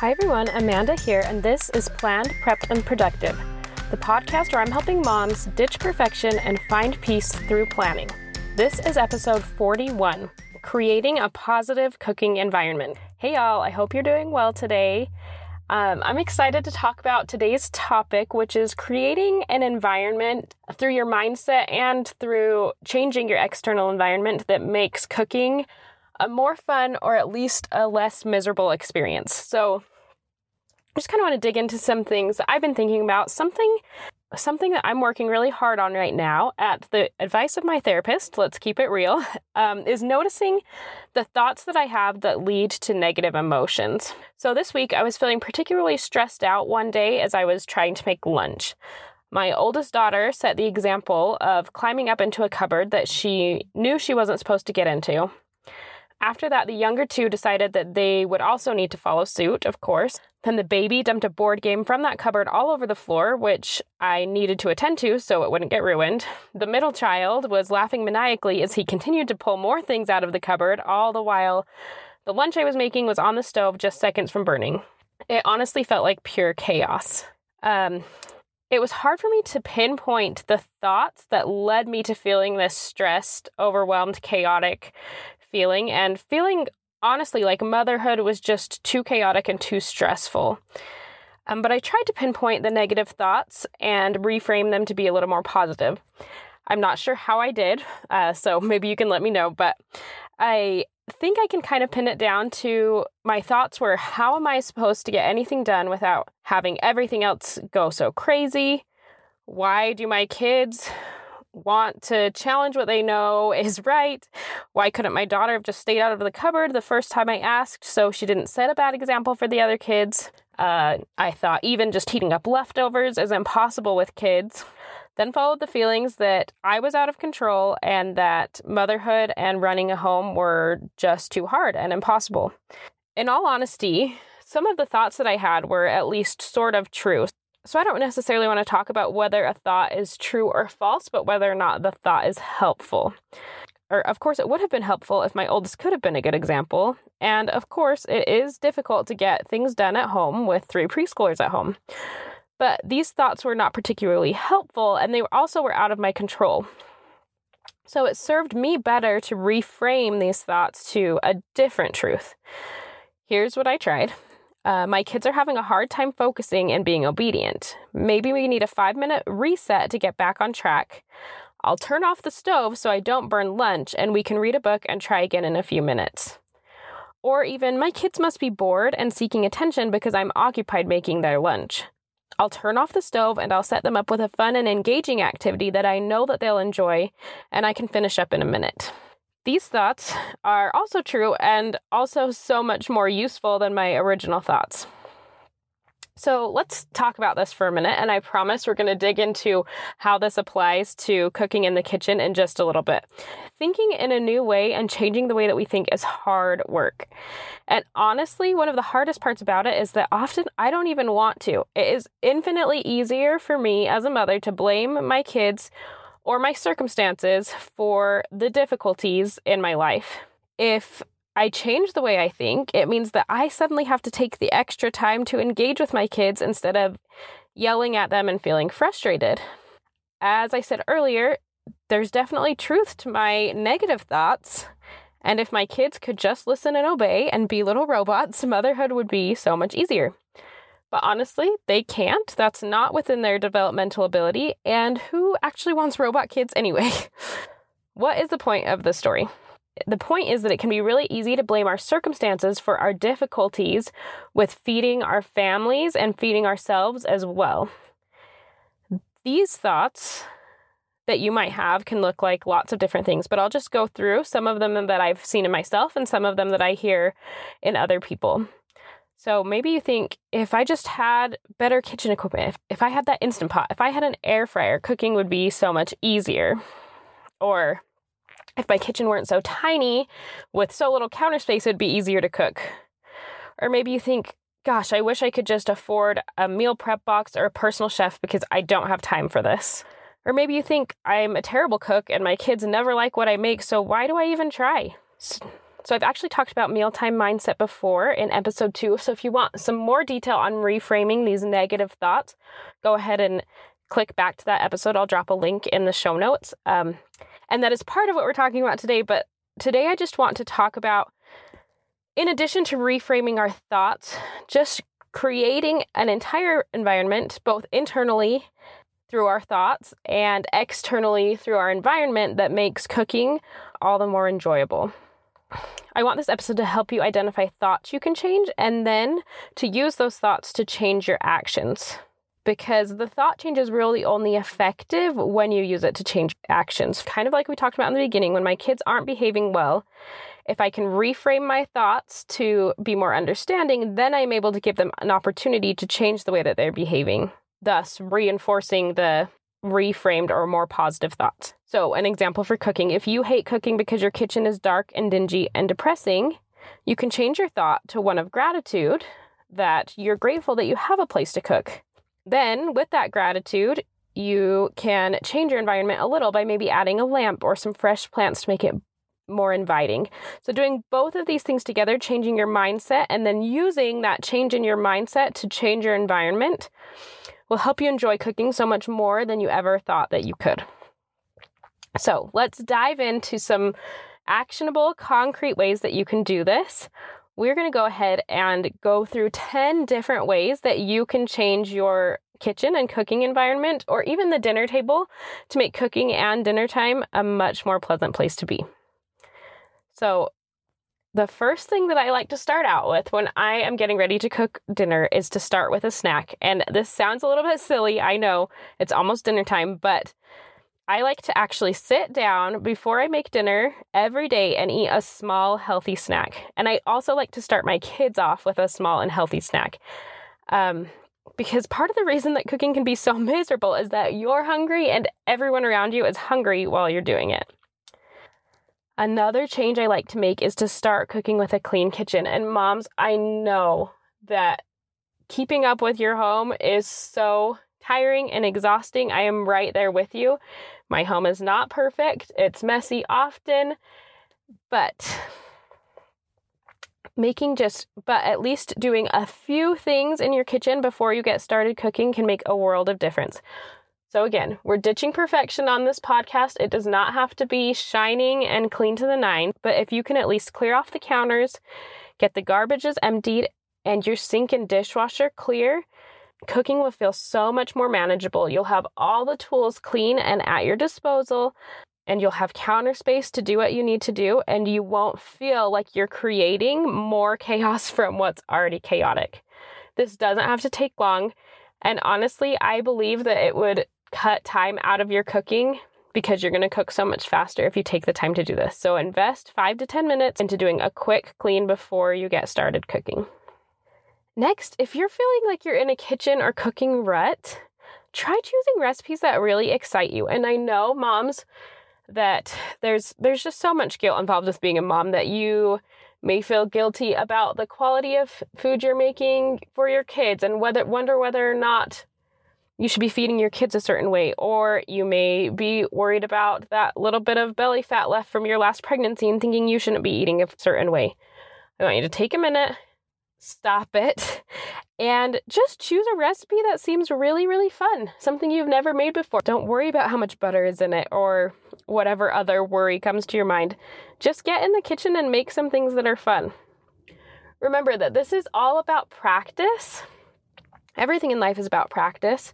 Hi everyone, Amanda here, and this is Planned, Prepped, and Productive, the podcast where I'm helping moms ditch perfection and find peace through planning. This is episode 41 Creating a Positive Cooking Environment. Hey y'all, I hope you're doing well today. Um, I'm excited to talk about today's topic, which is creating an environment through your mindset and through changing your external environment that makes cooking a more fun or at least a less miserable experience. So, I just kind of want to dig into some things I've been thinking about. Something something that I'm working really hard on right now, at the advice of my therapist, let's keep it real, um, is noticing the thoughts that I have that lead to negative emotions. So this week, I was feeling particularly stressed out one day as I was trying to make lunch. My oldest daughter set the example of climbing up into a cupboard that she knew she wasn't supposed to get into. After that, the younger two decided that they would also need to follow suit, of course. Then the baby dumped a board game from that cupboard all over the floor, which I needed to attend to so it wouldn't get ruined. The middle child was laughing maniacally as he continued to pull more things out of the cupboard, all the while the lunch I was making was on the stove just seconds from burning. It honestly felt like pure chaos. Um, it was hard for me to pinpoint the thoughts that led me to feeling this stressed, overwhelmed, chaotic feeling and feeling honestly like motherhood was just too chaotic and too stressful. Um, but I tried to pinpoint the negative thoughts and reframe them to be a little more positive. I'm not sure how I did, uh, so maybe you can let me know. But I think I can kind of pin it down to my thoughts were how am I supposed to get anything done without having everything else go so crazy? Why do my kids want to challenge what they know is right. Why couldn't my daughter have just stayed out of the cupboard the first time I asked so she didn't set a bad example for the other kids? Uh, I thought even just heating up leftovers is impossible with kids. Then followed the feelings that I was out of control and that motherhood and running a home were just too hard and impossible. In all honesty, some of the thoughts that I had were at least sort of true. So I don't necessarily want to talk about whether a thought is true or false, but whether or not the thought is helpful. Or, of course, it would have been helpful if my oldest could have been a good example. And, of course, it is difficult to get things done at home with three preschoolers at home. But these thoughts were not particularly helpful, and they also were out of my control. So it served me better to reframe these thoughts to a different truth. Here's what I tried uh, my kids are having a hard time focusing and being obedient. Maybe we need a five minute reset to get back on track. I'll turn off the stove so I don't burn lunch and we can read a book and try again in a few minutes. Or even, my kids must be bored and seeking attention because I'm occupied making their lunch. I'll turn off the stove and I'll set them up with a fun and engaging activity that I know that they'll enjoy and I can finish up in a minute. These thoughts are also true and also so much more useful than my original thoughts. So let's talk about this for a minute, and I promise we're going to dig into how this applies to cooking in the kitchen in just a little bit. Thinking in a new way and changing the way that we think is hard work. And honestly, one of the hardest parts about it is that often I don't even want to. It is infinitely easier for me as a mother to blame my kids or my circumstances for the difficulties in my life. If I change the way I think, it means that I suddenly have to take the extra time to engage with my kids instead of yelling at them and feeling frustrated. As I said earlier, there's definitely truth to my negative thoughts. And if my kids could just listen and obey and be little robots, motherhood would be so much easier. But honestly, they can't. That's not within their developmental ability. And who actually wants robot kids anyway? what is the point of the story? The point is that it can be really easy to blame our circumstances for our difficulties with feeding our families and feeding ourselves as well. These thoughts that you might have can look like lots of different things, but I'll just go through some of them that I've seen in myself and some of them that I hear in other people. So maybe you think if I just had better kitchen equipment, if, if I had that instant pot, if I had an air fryer, cooking would be so much easier. Or if my kitchen weren't so tiny with so little counter space, it'd be easier to cook. Or maybe you think, gosh, I wish I could just afford a meal prep box or a personal chef because I don't have time for this. Or maybe you think I'm a terrible cook and my kids never like what I make, so why do I even try? So, I've actually talked about mealtime mindset before in episode two. So, if you want some more detail on reframing these negative thoughts, go ahead and click back to that episode. I'll drop a link in the show notes. Um, and that is part of what we're talking about today. But today, I just want to talk about, in addition to reframing our thoughts, just creating an entire environment, both internally through our thoughts and externally through our environment, that makes cooking all the more enjoyable. I want this episode to help you identify thoughts you can change and then to use those thoughts to change your actions. Because the thought change is really only effective when you use it to change actions. Kind of like we talked about in the beginning, when my kids aren't behaving well, if I can reframe my thoughts to be more understanding, then I'm able to give them an opportunity to change the way that they're behaving, thus reinforcing the reframed or more positive thoughts. So, an example for cooking if you hate cooking because your kitchen is dark and dingy and depressing, you can change your thought to one of gratitude that you're grateful that you have a place to cook. Then, with that gratitude, you can change your environment a little by maybe adding a lamp or some fresh plants to make it more inviting. So, doing both of these things together, changing your mindset, and then using that change in your mindset to change your environment will help you enjoy cooking so much more than you ever thought that you could. So, let's dive into some actionable, concrete ways that you can do this. We're going to go ahead and go through 10 different ways that you can change your kitchen and cooking environment or even the dinner table to make cooking and dinner time a much more pleasant place to be. So, the first thing that I like to start out with when I am getting ready to cook dinner is to start with a snack. And this sounds a little bit silly. I know it's almost dinner time, but I like to actually sit down before I make dinner every day and eat a small, healthy snack. And I also like to start my kids off with a small and healthy snack. Um, because part of the reason that cooking can be so miserable is that you're hungry and everyone around you is hungry while you're doing it. Another change I like to make is to start cooking with a clean kitchen. And moms, I know that keeping up with your home is so tiring and exhausting. I am right there with you. My home is not perfect, it's messy often, but making just, but at least doing a few things in your kitchen before you get started cooking can make a world of difference. So, again, we're ditching perfection on this podcast. It does not have to be shining and clean to the nine, but if you can at least clear off the counters, get the garbages emptied, and your sink and dishwasher clear, cooking will feel so much more manageable. You'll have all the tools clean and at your disposal, and you'll have counter space to do what you need to do, and you won't feel like you're creating more chaos from what's already chaotic. This doesn't have to take long. And honestly, I believe that it would cut time out of your cooking because you're going to cook so much faster if you take the time to do this. So invest five to 10 minutes into doing a quick clean before you get started cooking. Next, if you're feeling like you're in a kitchen or cooking rut, try choosing recipes that really excite you. And I know moms that there's there's just so much guilt involved with being a mom that you may feel guilty about the quality of food you're making for your kids and whether wonder whether or not you should be feeding your kids a certain way, or you may be worried about that little bit of belly fat left from your last pregnancy and thinking you shouldn't be eating a certain way. I want you to take a minute, stop it, and just choose a recipe that seems really, really fun, something you've never made before. Don't worry about how much butter is in it or whatever other worry comes to your mind. Just get in the kitchen and make some things that are fun. Remember that this is all about practice Everything in life is about practice.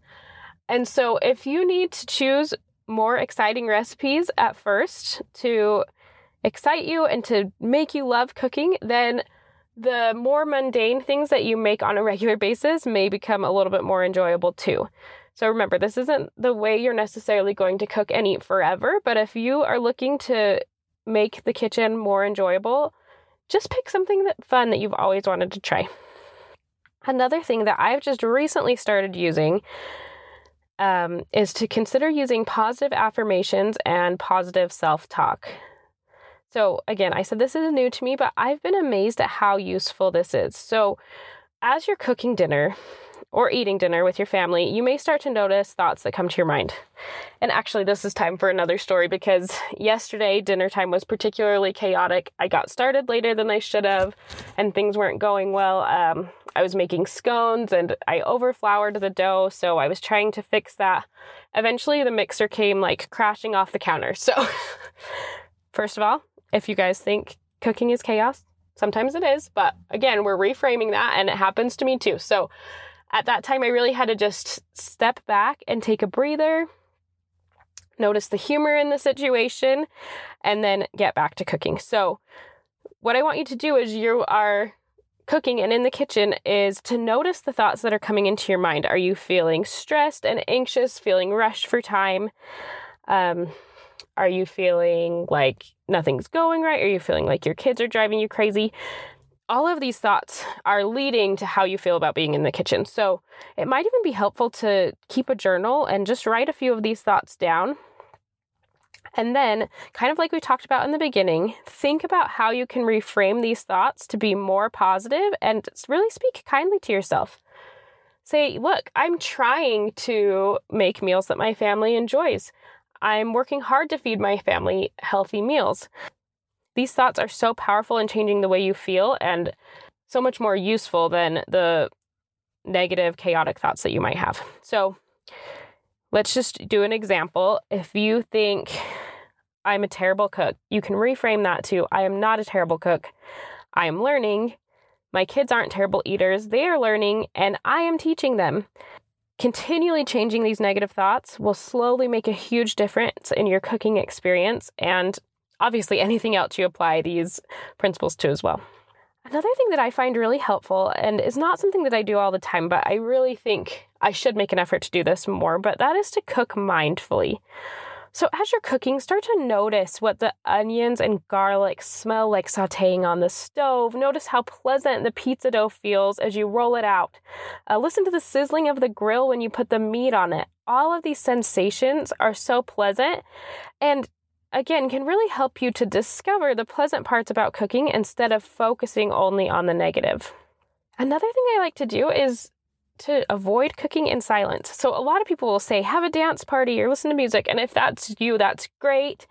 And so if you need to choose more exciting recipes at first to excite you and to make you love cooking, then the more mundane things that you make on a regular basis may become a little bit more enjoyable too. So remember, this isn't the way you're necessarily going to cook and eat forever, but if you are looking to make the kitchen more enjoyable, just pick something that fun that you've always wanted to try. Another thing that I've just recently started using um, is to consider using positive affirmations and positive self talk. So, again, I said this is new to me, but I've been amazed at how useful this is. So, as you're cooking dinner, or eating dinner with your family, you may start to notice thoughts that come to your mind. And actually, this is time for another story because yesterday dinner time was particularly chaotic. I got started later than I should have, and things weren't going well. Um, I was making scones and I overfloured the dough, so I was trying to fix that. Eventually, the mixer came like crashing off the counter. So, first of all, if you guys think cooking is chaos, sometimes it is, but again, we're reframing that and it happens to me too. So, at that time, I really had to just step back and take a breather, notice the humor in the situation, and then get back to cooking. So, what I want you to do is you are cooking and in the kitchen is to notice the thoughts that are coming into your mind. Are you feeling stressed and anxious, feeling rushed for time? Um, are you feeling like nothing's going right? Are you feeling like your kids are driving you crazy? All of these thoughts are leading to how you feel about being in the kitchen. So it might even be helpful to keep a journal and just write a few of these thoughts down. And then, kind of like we talked about in the beginning, think about how you can reframe these thoughts to be more positive and really speak kindly to yourself. Say, look, I'm trying to make meals that my family enjoys. I'm working hard to feed my family healthy meals. These thoughts are so powerful in changing the way you feel and so much more useful than the negative, chaotic thoughts that you might have. So let's just do an example. If you think I'm a terrible cook, you can reframe that to I am not a terrible cook. I am learning. My kids aren't terrible eaters. They are learning, and I am teaching them. Continually changing these negative thoughts will slowly make a huge difference in your cooking experience and obviously anything else you apply these principles to as well. Another thing that I find really helpful, and is not something that I do all the time, but I really think I should make an effort to do this more, but that is to cook mindfully. So, as you're cooking, start to notice what the onions and garlic smell like sauteing on the stove. Notice how pleasant the pizza dough feels as you roll it out. Uh, listen to the sizzling of the grill when you put the meat on it. All of these sensations are so pleasant. And again, can really help you to discover the pleasant parts about cooking instead of focusing only on the negative. Another thing I like to do is to avoid cooking in silence. So, a lot of people will say, have a dance party or listen to music. And if that's you, that's great.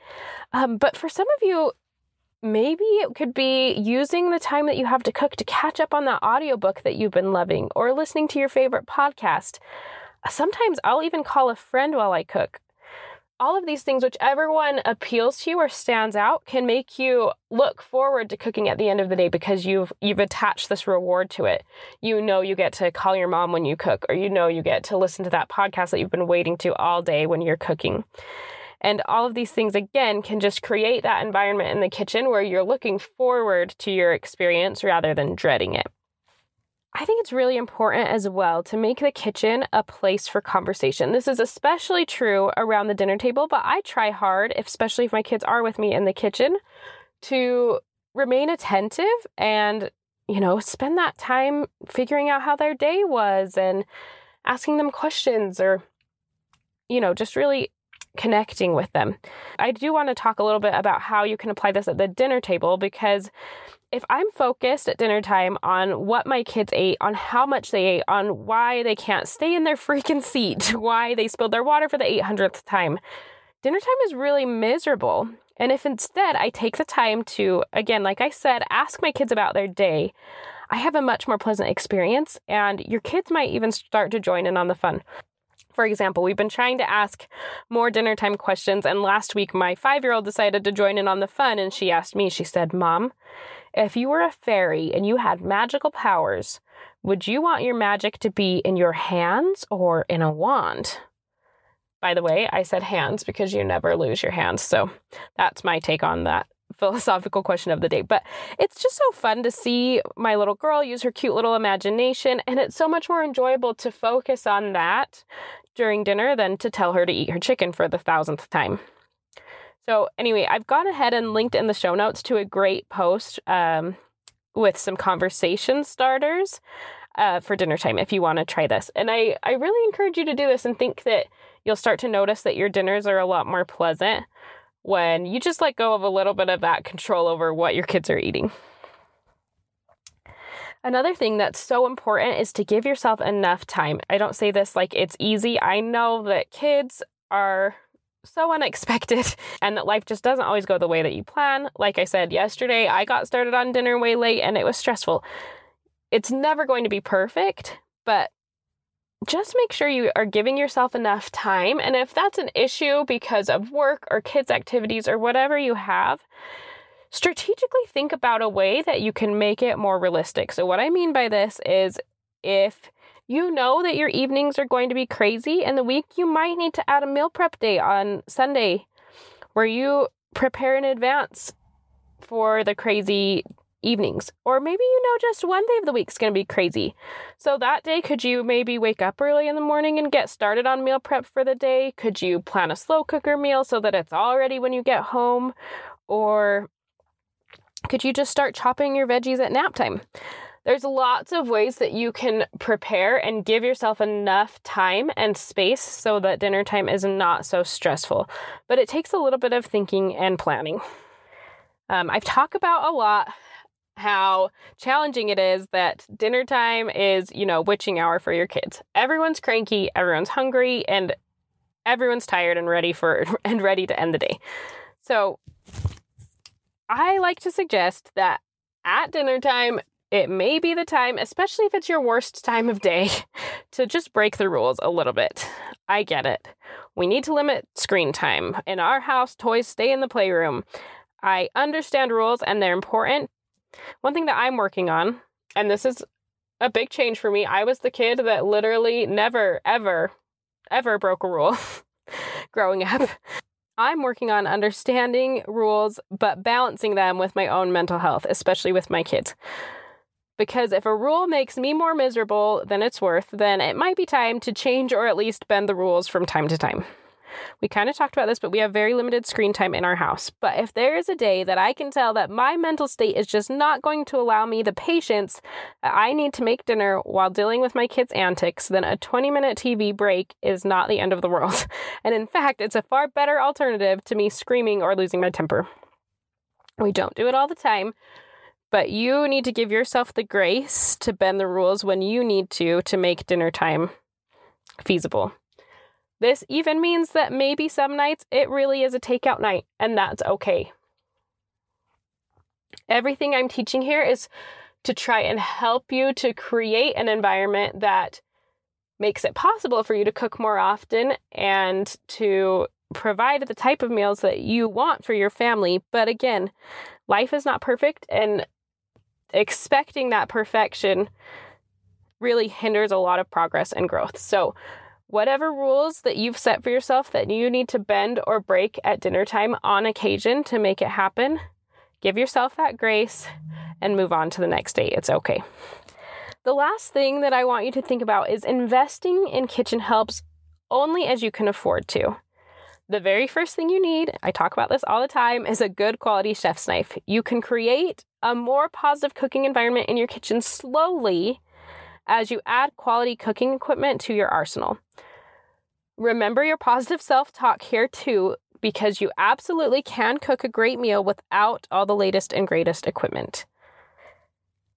Um, but for some of you, maybe it could be using the time that you have to cook to catch up on that audiobook that you've been loving or listening to your favorite podcast. Sometimes I'll even call a friend while I cook all of these things, whichever one appeals to you or stands out, can make you look forward to cooking at the end of the day because you've you've attached this reward to it. You know you get to call your mom when you cook, or you know you get to listen to that podcast that you've been waiting to all day when you're cooking. And all of these things, again, can just create that environment in the kitchen where you're looking forward to your experience rather than dreading it. I think it's really important as well to make the kitchen a place for conversation. This is especially true around the dinner table, but I try hard, especially if my kids are with me in the kitchen, to remain attentive and, you know, spend that time figuring out how their day was and asking them questions or, you know, just really connecting with them. I do want to talk a little bit about how you can apply this at the dinner table because if I'm focused at dinner time on what my kids ate, on how much they ate, on why they can't stay in their freaking seat, why they spilled their water for the 800th time, dinner time is really miserable. And if instead I take the time to, again, like I said, ask my kids about their day, I have a much more pleasant experience, and your kids might even start to join in on the fun. For example, we've been trying to ask more dinner time questions, and last week my five year old decided to join in on the fun, and she asked me, she said, Mom, if you were a fairy and you had magical powers, would you want your magic to be in your hands or in a wand? By the way, I said hands because you never lose your hands. So that's my take on that philosophical question of the day. But it's just so fun to see my little girl use her cute little imagination. And it's so much more enjoyable to focus on that during dinner than to tell her to eat her chicken for the thousandth time. So, anyway, I've gone ahead and linked in the show notes to a great post um, with some conversation starters uh, for dinner time if you want to try this. And I, I really encourage you to do this and think that you'll start to notice that your dinners are a lot more pleasant when you just let go of a little bit of that control over what your kids are eating. Another thing that's so important is to give yourself enough time. I don't say this like it's easy. I know that kids are so unexpected and that life just doesn't always go the way that you plan. Like I said yesterday, I got started on dinner way late and it was stressful. It's never going to be perfect, but just make sure you are giving yourself enough time. And if that's an issue because of work or kids' activities or whatever you have, strategically think about a way that you can make it more realistic. So, what I mean by this is if you know that your evenings are going to be crazy in the week, you might need to add a meal prep day on Sunday where you prepare in advance for the crazy evenings. Or maybe you know just one day of the week is going to be crazy. So that day, could you maybe wake up early in the morning and get started on meal prep for the day? Could you plan a slow cooker meal so that it's all ready when you get home? Or could you just start chopping your veggies at nap time? There's lots of ways that you can prepare and give yourself enough time and space so that dinner time is not so stressful. But it takes a little bit of thinking and planning. Um, I've talked about a lot how challenging it is that dinner time is, you know, witching hour for your kids. Everyone's cranky, everyone's hungry, and everyone's tired and ready for and ready to end the day. So I like to suggest that at dinner time, it may be the time, especially if it's your worst time of day, to just break the rules a little bit. I get it. We need to limit screen time. In our house, toys stay in the playroom. I understand rules and they're important, one thing that I'm working on, and this is a big change for me, I was the kid that literally never, ever, ever broke a rule growing up. I'm working on understanding rules, but balancing them with my own mental health, especially with my kids. Because if a rule makes me more miserable than it's worth, then it might be time to change or at least bend the rules from time to time. We kind of talked about this, but we have very limited screen time in our house. But if there is a day that I can tell that my mental state is just not going to allow me the patience I need to make dinner while dealing with my kids' antics, then a 20 minute TV break is not the end of the world. And in fact, it's a far better alternative to me screaming or losing my temper. We don't do it all the time, but you need to give yourself the grace to bend the rules when you need to to make dinner time feasible. This even means that maybe some nights it really is a takeout night, and that's okay. Everything I'm teaching here is to try and help you to create an environment that makes it possible for you to cook more often and to provide the type of meals that you want for your family. But again, life is not perfect, and expecting that perfection really hinders a lot of progress and growth. So, whatever rules that you've set for yourself that you need to bend or break at dinner time on occasion to make it happen, give yourself that grace and move on to the next day. It's okay. The last thing that I want you to think about is investing in kitchen helps only as you can afford to. The very first thing you need, I talk about this all the time, is a good quality chef's knife. You can create a more positive cooking environment in your kitchen slowly as you add quality cooking equipment to your arsenal. Remember your positive self talk here too, because you absolutely can cook a great meal without all the latest and greatest equipment.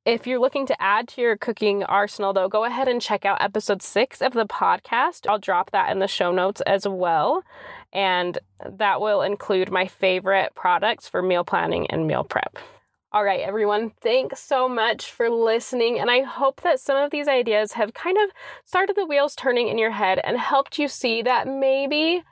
If you're looking to add to your cooking arsenal, though, go ahead and check out episode six of the podcast. I'll drop that in the show notes as well. And that will include my favorite products for meal planning and meal prep. All right, everyone, thanks so much for listening. And I hope that some of these ideas have kind of started the wheels turning in your head and helped you see that maybe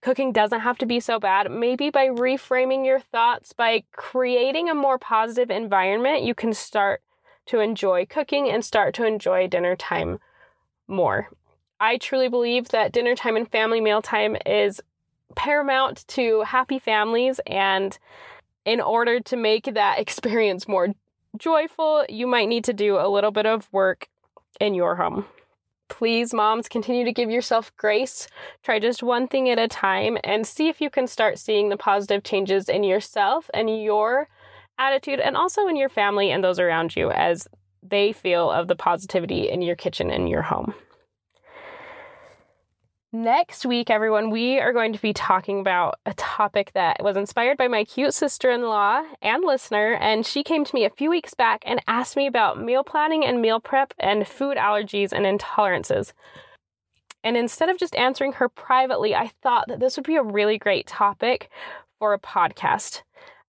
cooking doesn't have to be so bad. Maybe by reframing your thoughts, by creating a more positive environment, you can start to enjoy cooking and start to enjoy dinner time more. I truly believe that dinner time and family meal time is paramount to happy families and in order to make that experience more joyful, you might need to do a little bit of work in your home. Please, moms, continue to give yourself grace. Try just one thing at a time and see if you can start seeing the positive changes in yourself and your attitude, and also in your family and those around you as they feel of the positivity in your kitchen and your home. Next week, everyone, we are going to be talking about a topic that was inspired by my cute sister in law and listener. And she came to me a few weeks back and asked me about meal planning and meal prep and food allergies and intolerances. And instead of just answering her privately, I thought that this would be a really great topic for a podcast.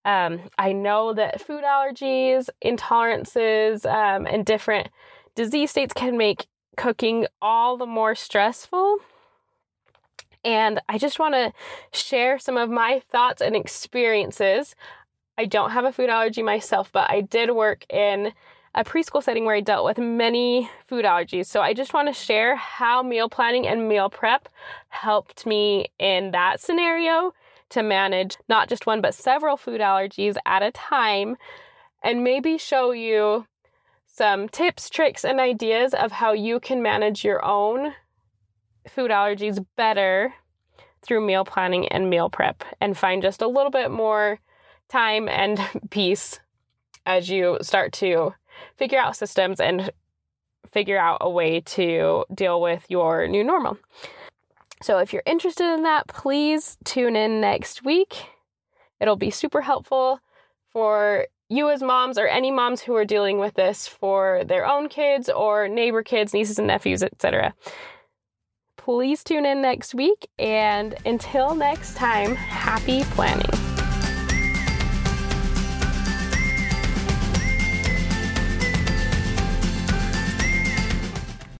Um, I know that food allergies, intolerances, um, and different disease states can make cooking all the more stressful. And I just want to share some of my thoughts and experiences. I don't have a food allergy myself, but I did work in a preschool setting where I dealt with many food allergies. So I just want to share how meal planning and meal prep helped me in that scenario to manage not just one, but several food allergies at a time, and maybe show you some tips, tricks, and ideas of how you can manage your own food allergies better through meal planning and meal prep and find just a little bit more time and peace as you start to figure out systems and figure out a way to deal with your new normal. So, if you're interested in that, please tune in next week. It'll be super helpful for you as moms or any moms who are dealing with this for their own kids or neighbor kids, nieces and nephews, etc. Please tune in next week and until next time, happy planning.